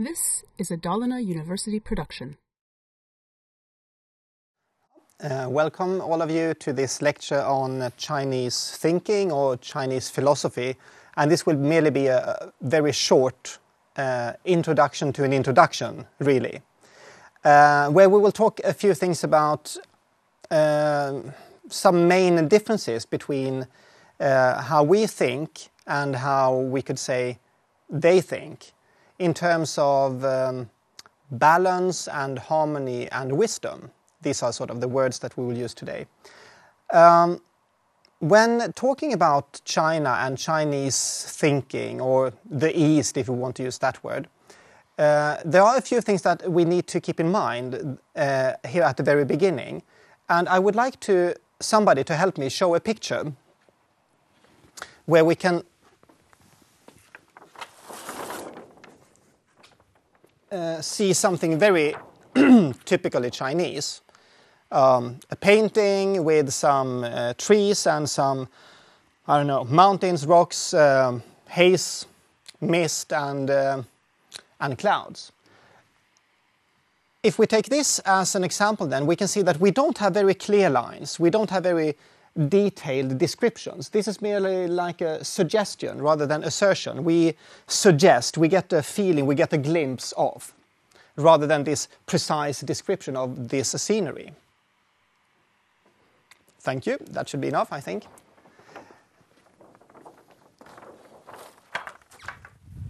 This is a Dalarna University production. Uh, welcome all of you to this lecture on Chinese thinking or Chinese philosophy. And this will merely be a very short uh, introduction to an introduction, really, uh, where we will talk a few things about uh, some main differences between uh, how we think and how we could say they think in terms of um, balance and harmony and wisdom. These are sort of the words that we will use today. Um, when talking about China and Chinese thinking, or the East, if we want to use that word, uh, there are a few things that we need to keep in mind uh, here at the very beginning. And I would like to somebody to help me show a picture where we can uh, see something very typically Chinese um, a painting with some uh, trees and some, I don't know, mountains, rocks, um, haze, mist, and, uh, and clouds. If we take this as an example, then we can see that we don't have very clear lines. We don't have very detailed descriptions. This is merely like a suggestion rather than assertion. We suggest, we get a feeling, we get a glimpse of, rather than this precise description of this scenery. Thank you. That should be enough, I think.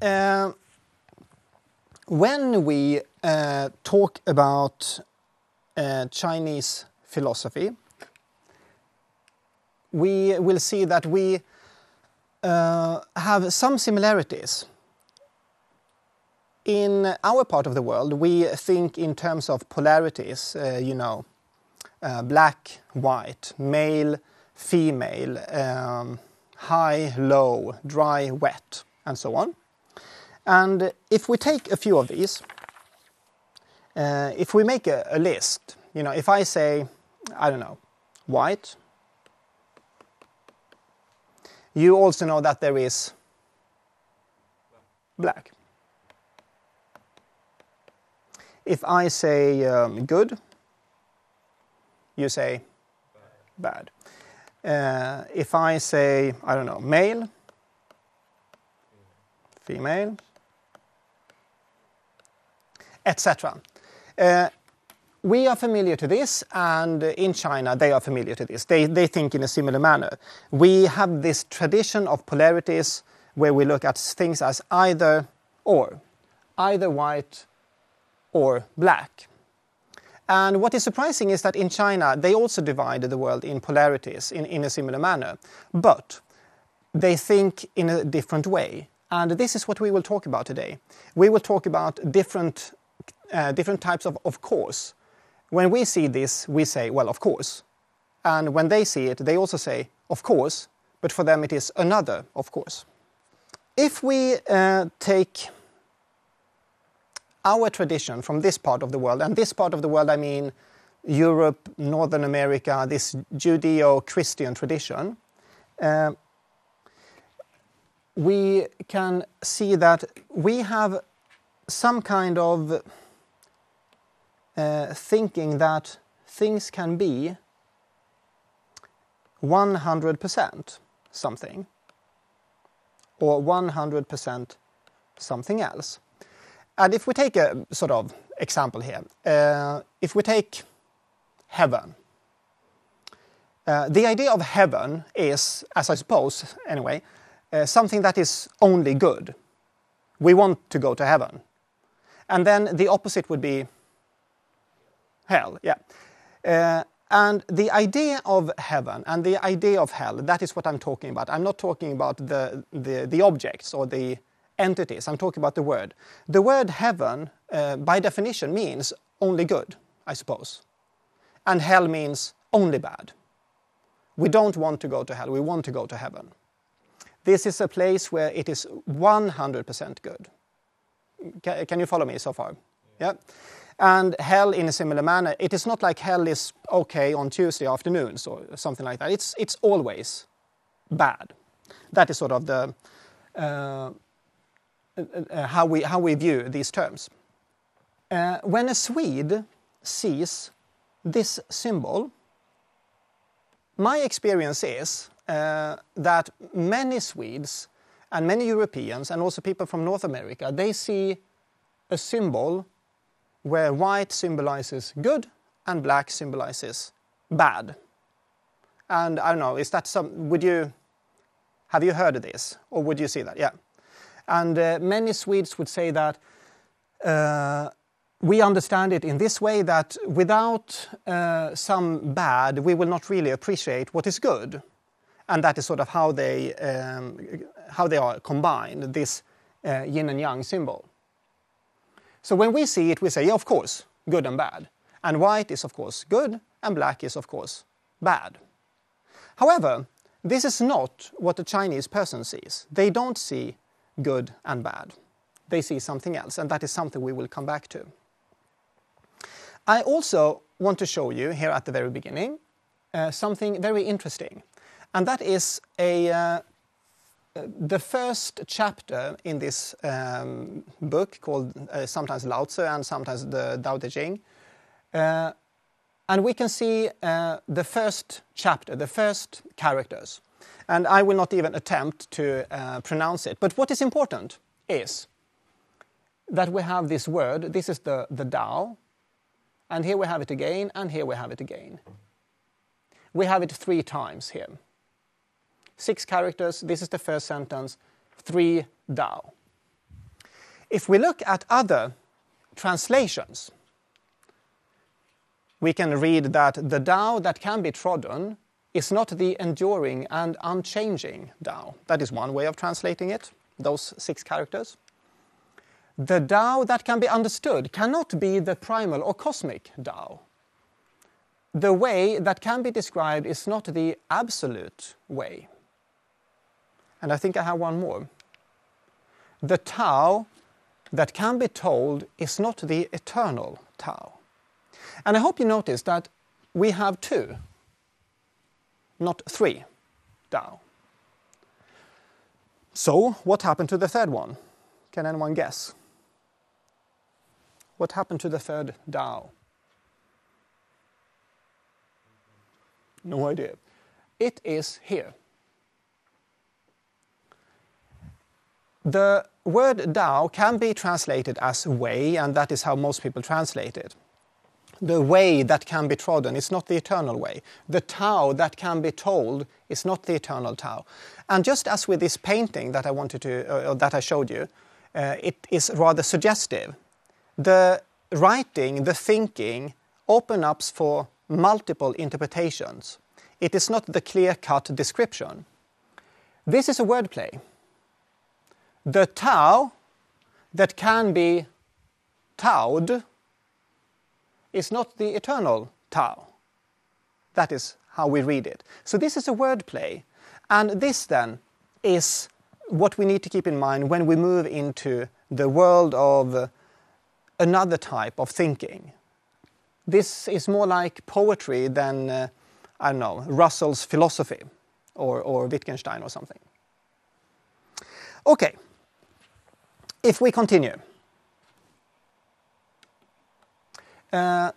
Uh, when we uh, talk about uh, Chinese philosophy, we will see that we uh, have some similarities. In our part of the world, we think in terms of polarities, uh, you know, uh, black, white, male, female, um, high, low, dry, wet, and so on. And if we take a few of these, uh, if we make a, a list, you know, if I say, I don't know, white, you also know that there is black. If I say um, good, you say bad. Uh, if I say, I don't know, male, female, etc. Uh, we are familiar to this, and in China they are familiar to this. They, they think in a similar manner. We have this tradition of polarities where we look at things as either or, either white or black. And what is surprising is that in China, they also divide the world in polarities in, in a similar manner. But they think in a different way. And this is what we will talk about today. We will talk about different, uh, different types of of course. When we see this, we say, well, of course. And when they see it, they also say, of course, but for them it is another, of course. If we uh, take our tradition from this part of the world, and this part of the world I mean Europe, Northern America, this Judeo Christian tradition, uh, we can see that we have some kind of uh, thinking that things can be 100% something or 100% something else. And if we take a sort of example here, uh, if we take heaven, uh, the idea of heaven is, as I suppose anyway, uh, something that is only good. We want to go to heaven. And then the opposite would be hell, yeah. Uh, and the idea of heaven and the idea of hell, that is what I'm talking about. I'm not talking about the, the, the objects or the entities. I'm talking about the word. The word heaven, uh, by definition, means only good, I suppose. And hell means only bad. We don't want to go to hell, we want to go to heaven. This is a place where it is 100% good. Can you follow me so far? Yeah. And hell, in a similar manner, it is not like hell is okay on Tuesday afternoons or something like that. It's, it's always bad. That is sort of the, uh, uh, how, we, how we view these terms. Uh, when a Swede sees this symbol, my experience is uh, that many Swedes and many Europeans and also people from North America, they see a symbol where white symbolizes good and black symbolizes bad. And I don't know, is that some, would you, have you heard of this? Or would you see that? Yeah. And uh, many Swedes would say that uh, we understand it in this way that without uh, some bad, we will not really appreciate what is good. And that is sort of how they, um, how they are combined, this uh, yin and yang symbol. So when we see it, we say, of course, good and bad. And white is, of course, good, and black is, of course, bad. However, this is not what a Chinese person sees. They don't see good and bad. They see something else, and that is something we will come back to. I also want to show you here at the very beginning uh, something very interesting, and that is a uh, the first chapter in this um, book called uh, sometimes Lao Tzu and sometimes the Tao Te Ching. Uh, and we can see uh, the first chapter, the first characters. And I will not even attempt to uh, pronounce it. But what is important is that we have this word, this is the, the Tao, and here we have it again, and here we have it again. We have it three times here. Six characters, this is the first sentence, three Dao. If we look at other translations, we can read that the Tao that can be trodden is not the enduring and unchanging Tao. That is one way of translating it, those six characters. The Tao that can be understood cannot be the primal or cosmic Tao. The way that can be described is not the absolute way. And I think I have one more. The Tao that can be told is not the eternal Tao. And I hope you notice that we have two, not three, Tao. So, what happened to the third one? Can anyone guess? What happened to the third Tao? No idea. It is here. The word Tao can be translated as way, and that is how most people translate it. The way that can be trodden is not the eternal way. The Tao that can be told is not the eternal Tao. And just as with this painting that I wanted to, uh, that I showed you, uh, it is rather suggestive. The writing, the thinking, open up for multiple interpretations. It is not the clear-cut description. This is a wordplay the Tao that can be Taoed is not the eternal Tao. That is how we read it. So this is a wordplay. And this then is what we need to keep in mind when we move into the world of another type of thinking. This is more like poetry than, uh, I don't know, Russell's philosophy or, or Wittgenstein or something. Okay, if we continue, uh,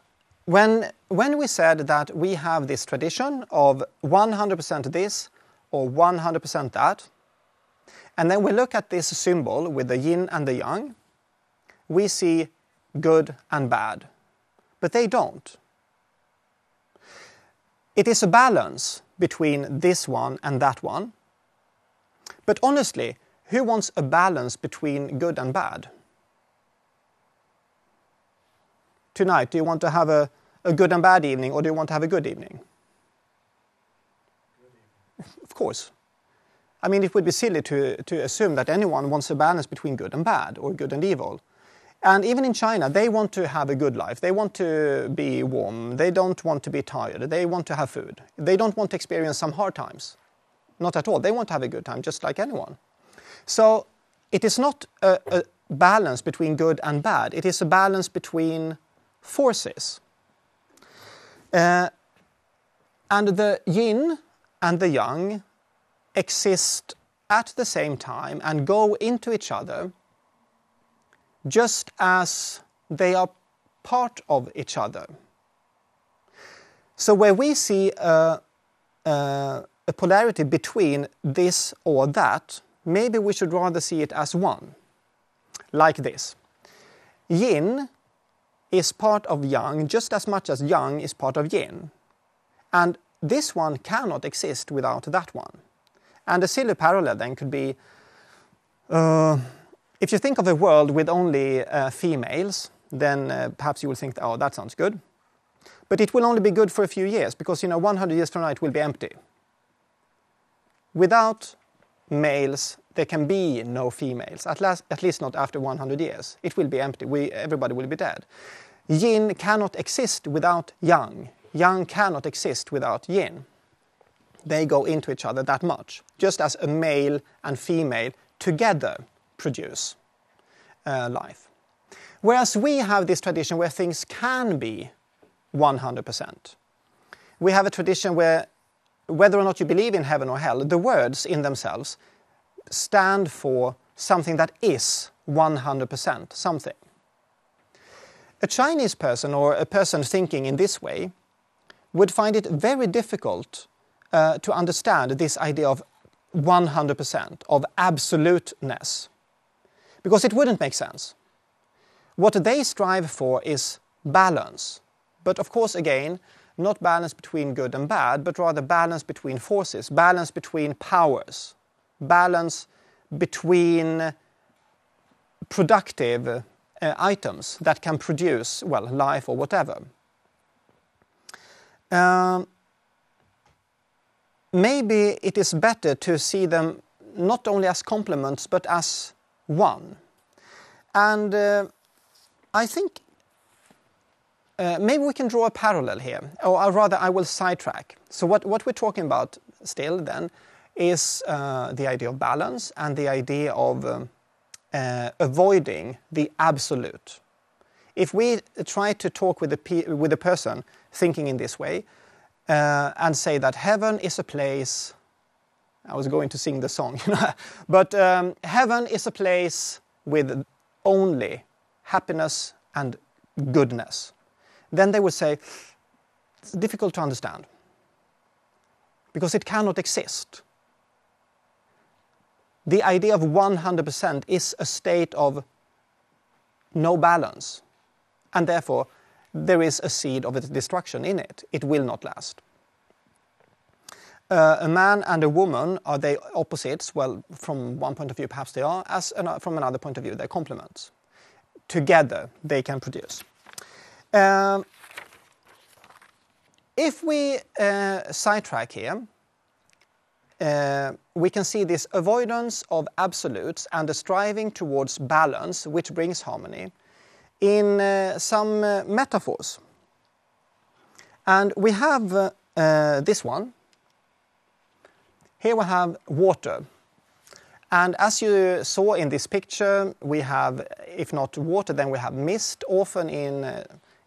when, when we said that we have this tradition of 100% this or 100% that, and then we look at this symbol with the yin and the yang, we see good and bad, but they don't. It is a balance between this one and that one. But honestly, who wants a balance between good and bad? Tonight, do you want to have a, a good and bad evening, or do you want to have a good evening? Of course. I mean, it would be silly to, to assume that anyone wants a balance between good and bad, or good and evil. And even in China, they want to have a good life. They want to be warm. They don't want to be tired. They want to have food. They don't want to experience some hard times. Not at all. They want to have a good time, just like anyone. So it is not a, a balance between good and bad, it is a balance between forces. Uh, and the yin and the yang exist at the same time and go into each other just as they are part of each other. So where we see a, a, a polarity between this or that, maybe we should rather see it as one, like this. Yin is part of yang just as much as yang is part of yin. And this one cannot exist without that one. And a silly parallel then could be uh, if you think of a world with only uh, females, then uh, perhaps you will think, oh, that sounds good. But it will only be good for a few years because, you know, 100 years from now it will be empty. Without males, there can be no females, at, last, at least not after 100 years. It will be empty. We, everybody will be dead. Yin cannot exist without yang. Yang cannot exist without yin. They go into each other that much, just as a male and female together produce uh, life. Whereas we have this tradition where things can be 100%. We have a tradition where, whether or not you believe in heaven or hell, the words in themselves stand for something that is 100% something. A Chinese person or a person thinking in this way would find it very difficult uh, to understand this idea of 100%, of absoluteness, because it wouldn't make sense. What they strive for is balance. But of course, again, not balance between good and bad, but rather balance between forces, balance between powers, balance between productive uh, items that can produce, well, life or whatever. Um, maybe it is better to see them not only as complements but as one. And uh, I think uh, maybe we can draw a parallel here, or rather, I will sidetrack. So, what, what we're talking about still then is uh, the idea of balance and the idea of um, uh, avoiding the absolute. If we try to talk with the, with the person thinking in this way, uh, and say that heaven is a place. I was going to sing the song, but um, heaven is a place with only happiness and goodness. Then they would say it's difficult to understand because it cannot exist. The idea of 100% is a state of no balance, and therefore there is a seed of destruction in it. It will not last. Uh, a man and a woman, are they opposites? Well, from one point of view, perhaps they are. As an, from another point of view, they're complements. Together, they can produce. Uh, if we uh, sidetrack here, uh, we can see this avoidance of absolutes and the striving towards balance, which brings harmony in uh, some metaphors. And we have this one. Here we have water. And as you saw in this picture, we have, if not water, then we have mist, often in,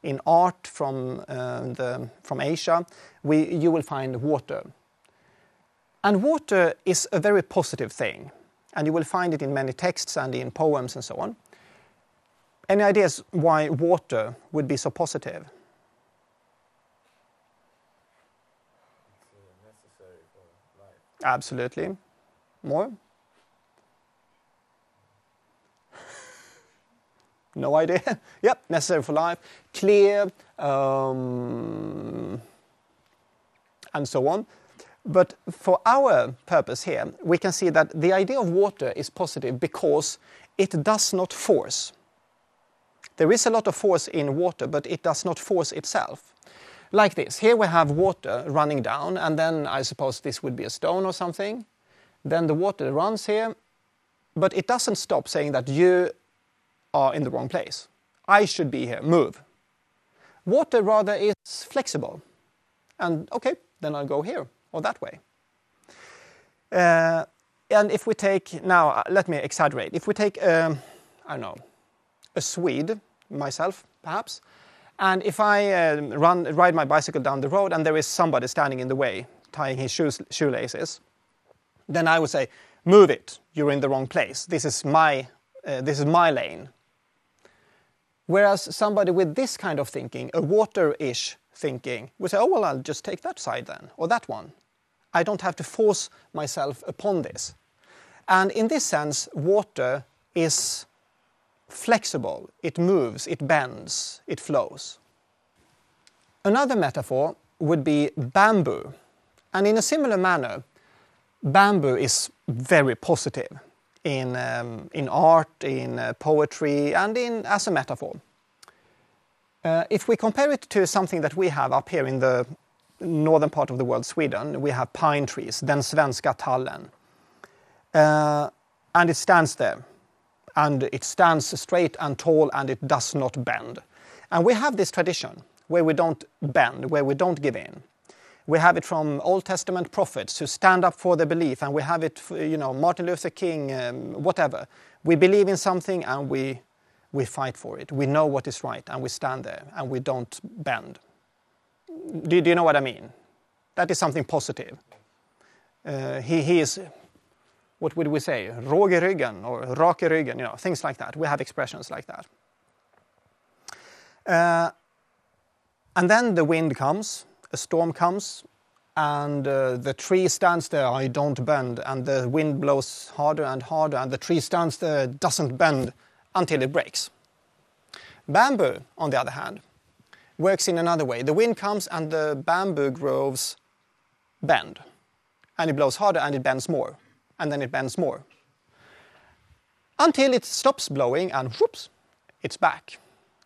in art from, uh, the, from Asia, we, you will find water. And water is a very positive thing, and you will find it in many texts and in poems and so on. Any ideas why water would be so positive? Absolutely. More? No idea. yep, necessary for life. Clear, um, and so on. But for our purpose here, we can see that the idea of water is positive because it does not force. There is a lot of force in water, but it does not force itself. Like this. Here we have water running down, and then I suppose this would be a stone or something. Then the water runs here, but it doesn't stop saying that you are in the wrong place. I should be here, move. Water rather is flexible. And okay, then I'll go here or that way. Uh, and if we take, now let me exaggerate. If we take, um, I don't know, a Swede myself, perhaps. And if I uh, run, ride my bicycle down the road and there is somebody standing in the way, tying his shoes, shoelaces, then I would say, "Move it! You're in the wrong place. This is my, uh, this is my lane. Whereas somebody with this kind of thinking, a water-ish thinking, would say, oh, well, I'll just take that side then, or that one. I don't have to force myself upon this. And in this sense, water is flexible, it moves, it bends, it flows. Another metaphor would be bamboo. And in a similar manner, bamboo is very positive in, um, in art, in uh, poetry, and in, as a metaphor. Uh, if we compare it to something that we have up here in the northern part of the world, Sweden, we have pine trees, den svenska tallen. Uh, and it stands there. And it stands straight and tall and it does not bend. And we have this tradition where we don't bend, where we don't give in. We have it from Old Testament prophets who stand up for their belief, and we have it, you know, Martin Luther King, um, whatever. We believe in something and we, we fight for it. We know what is right and we stand there and we don't bend. Do, do you know what I mean? That is something positive. Uh, he, he is, what would we say, råg ryggen or rak ryggen, you know, things like that. We have expressions like that. Uh, and then the wind comes, a storm comes, and uh, the tree stands there, I don't bend, and the wind blows harder and harder, and the tree stands there, doesn't bend until it breaks. Bamboo, on the other hand, works in another way. The wind comes and the bamboo groves bend, and it blows harder and it bends more, and then it bends more. Until it stops blowing and whoops, it's back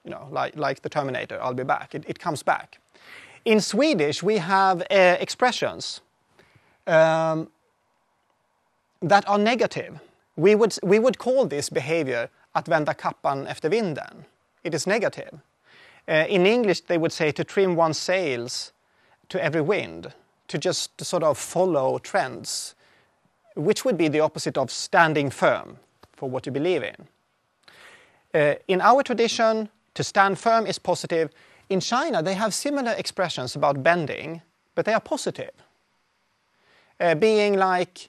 you know, like, like the Terminator, I'll be back. It, it comes back. In Swedish, we have uh, expressions um, that are negative. We would, we would call this behavior att vända kappan efter vinden. It is negative. Uh, in English, they would say to trim one's sails to every wind, to just sort of follow trends, which would be the opposite of standing firm for what you believe in. Uh, in our tradition, to stand firm is positive. In China, they have similar expressions about bending, but they are positive. Uh, being like,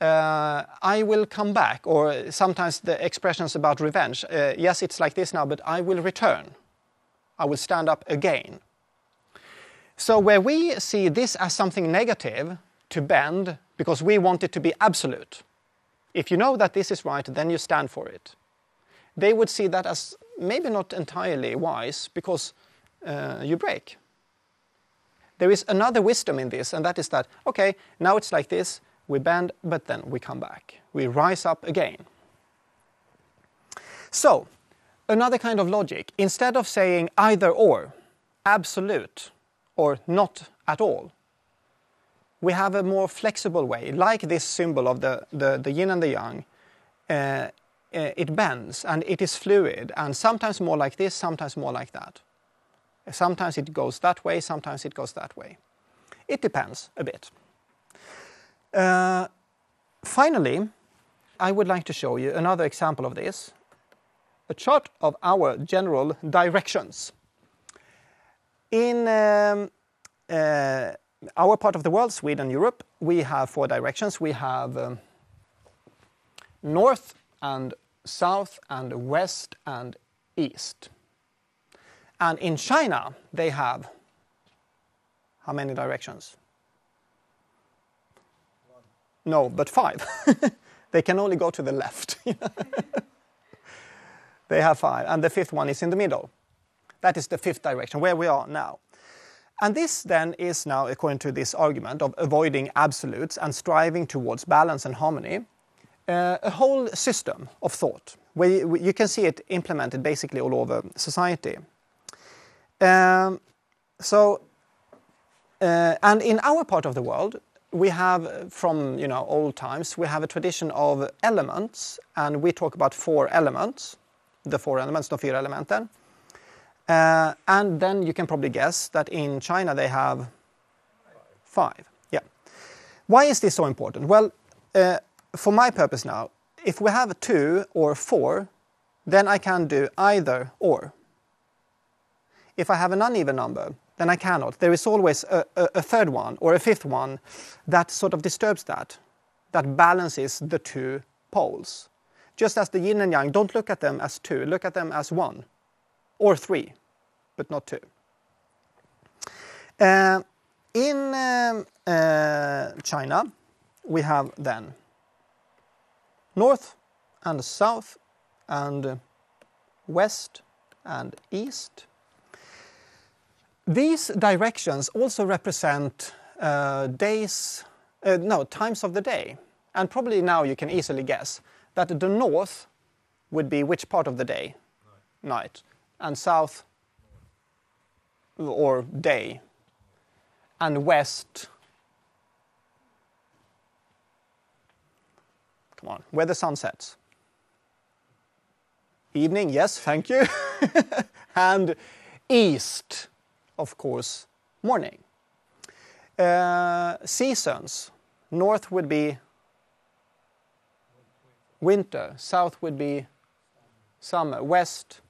uh, I will come back, or sometimes the expressions about revenge. Uh, yes, it's like this now, but I will return. I will stand up again. So, where we see this as something negative to bend because we want it to be absolute, if you know that this is right, then you stand for it. They would see that as maybe not entirely wise because uh, you break. There is another wisdom in this, and that is that, okay, now it's like this, we bend, but then we come back. We rise up again. So, another kind of logic, instead of saying either or, absolute or not at all, we have a more flexible way, like this symbol of the, the, the yin and the yang. Uh, uh, it bends and it is fluid and sometimes more like this, sometimes more like that. Sometimes it goes that way, sometimes it goes that way. It depends a bit. Uh, finally, I would like to show you another example of this, a chart of our general directions. In um, uh, our part of the world, Sweden, Europe, we have four directions. We have um, north, and south and west and east. And in China, they have how many directions? No, but five. they can only go to the left. they have five, and the fifth one is in the middle. That is the fifth direction, where we are now. And this then is now, according to this argument of avoiding absolutes and striving towards balance and harmony, uh, a whole system of thought where you, you, can see it implemented basically all over society. Um, so, uh, and in our part of the world, we have from you know old times we have a tradition of elements, and we talk about four elements, the four elements, the fyra elementen. Uh, and then you can probably guess that in China they have five. Yeah. Why is this so important? Well, uh, for my purpose now, if we have two or four, then I can do either or. If I have an uneven number, then I cannot. There is always a, a, a, third one or a fifth one that sort of disturbs that, that balances the two poles. Just as the yin and yang, don't look at them as two, look at them as one. or three, but not two. Uh, in um, uh, China, we have then north and south and west and east. These directions also represent uh, days, uh, no, times of the day. And probably now you can easily guess that the north would be which part of the day? Night. Night. And south or day. And west. Come on, where the sun sets. Evening, yes, thank you. and east, of course, morning. Uh, seasons. North would be winter, south would be summer, west,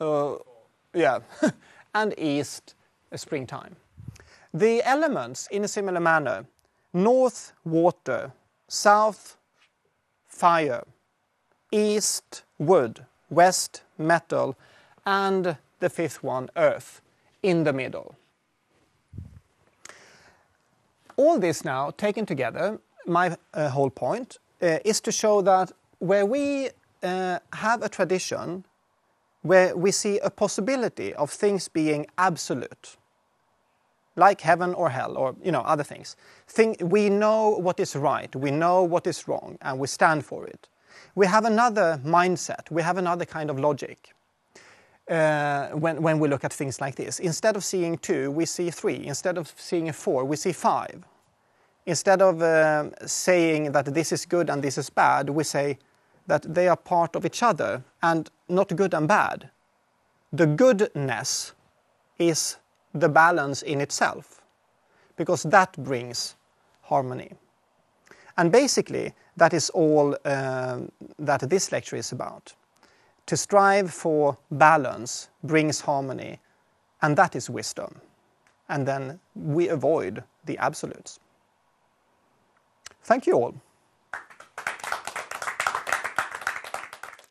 uh, yeah, and east, springtime. The elements, in a similar manner, north, water, south, fire, east, wood, west, metal, and the fifth one, earth, in the middle. All this now taken together, my uh, whole point uh, is to show that where we uh, have a tradition where we see a possibility of things being absolute, like heaven or hell or you know other things. Think, we know what is right, we know what is wrong, and we stand for it. We have another mindset, we have another kind of logic. Uh, when, we look at things like this. Instead of seeing two, we see three. Instead of seeing a four, we see five. Instead of uh, saying that this is good and this is bad, we say that they are part of each other and not good and bad. The goodness is the balance in itself because that brings harmony. And basically, that is all uh, that this lecture is about. To strive for balance brings harmony, and that is wisdom. And then we avoid the absolutes. Thank you all.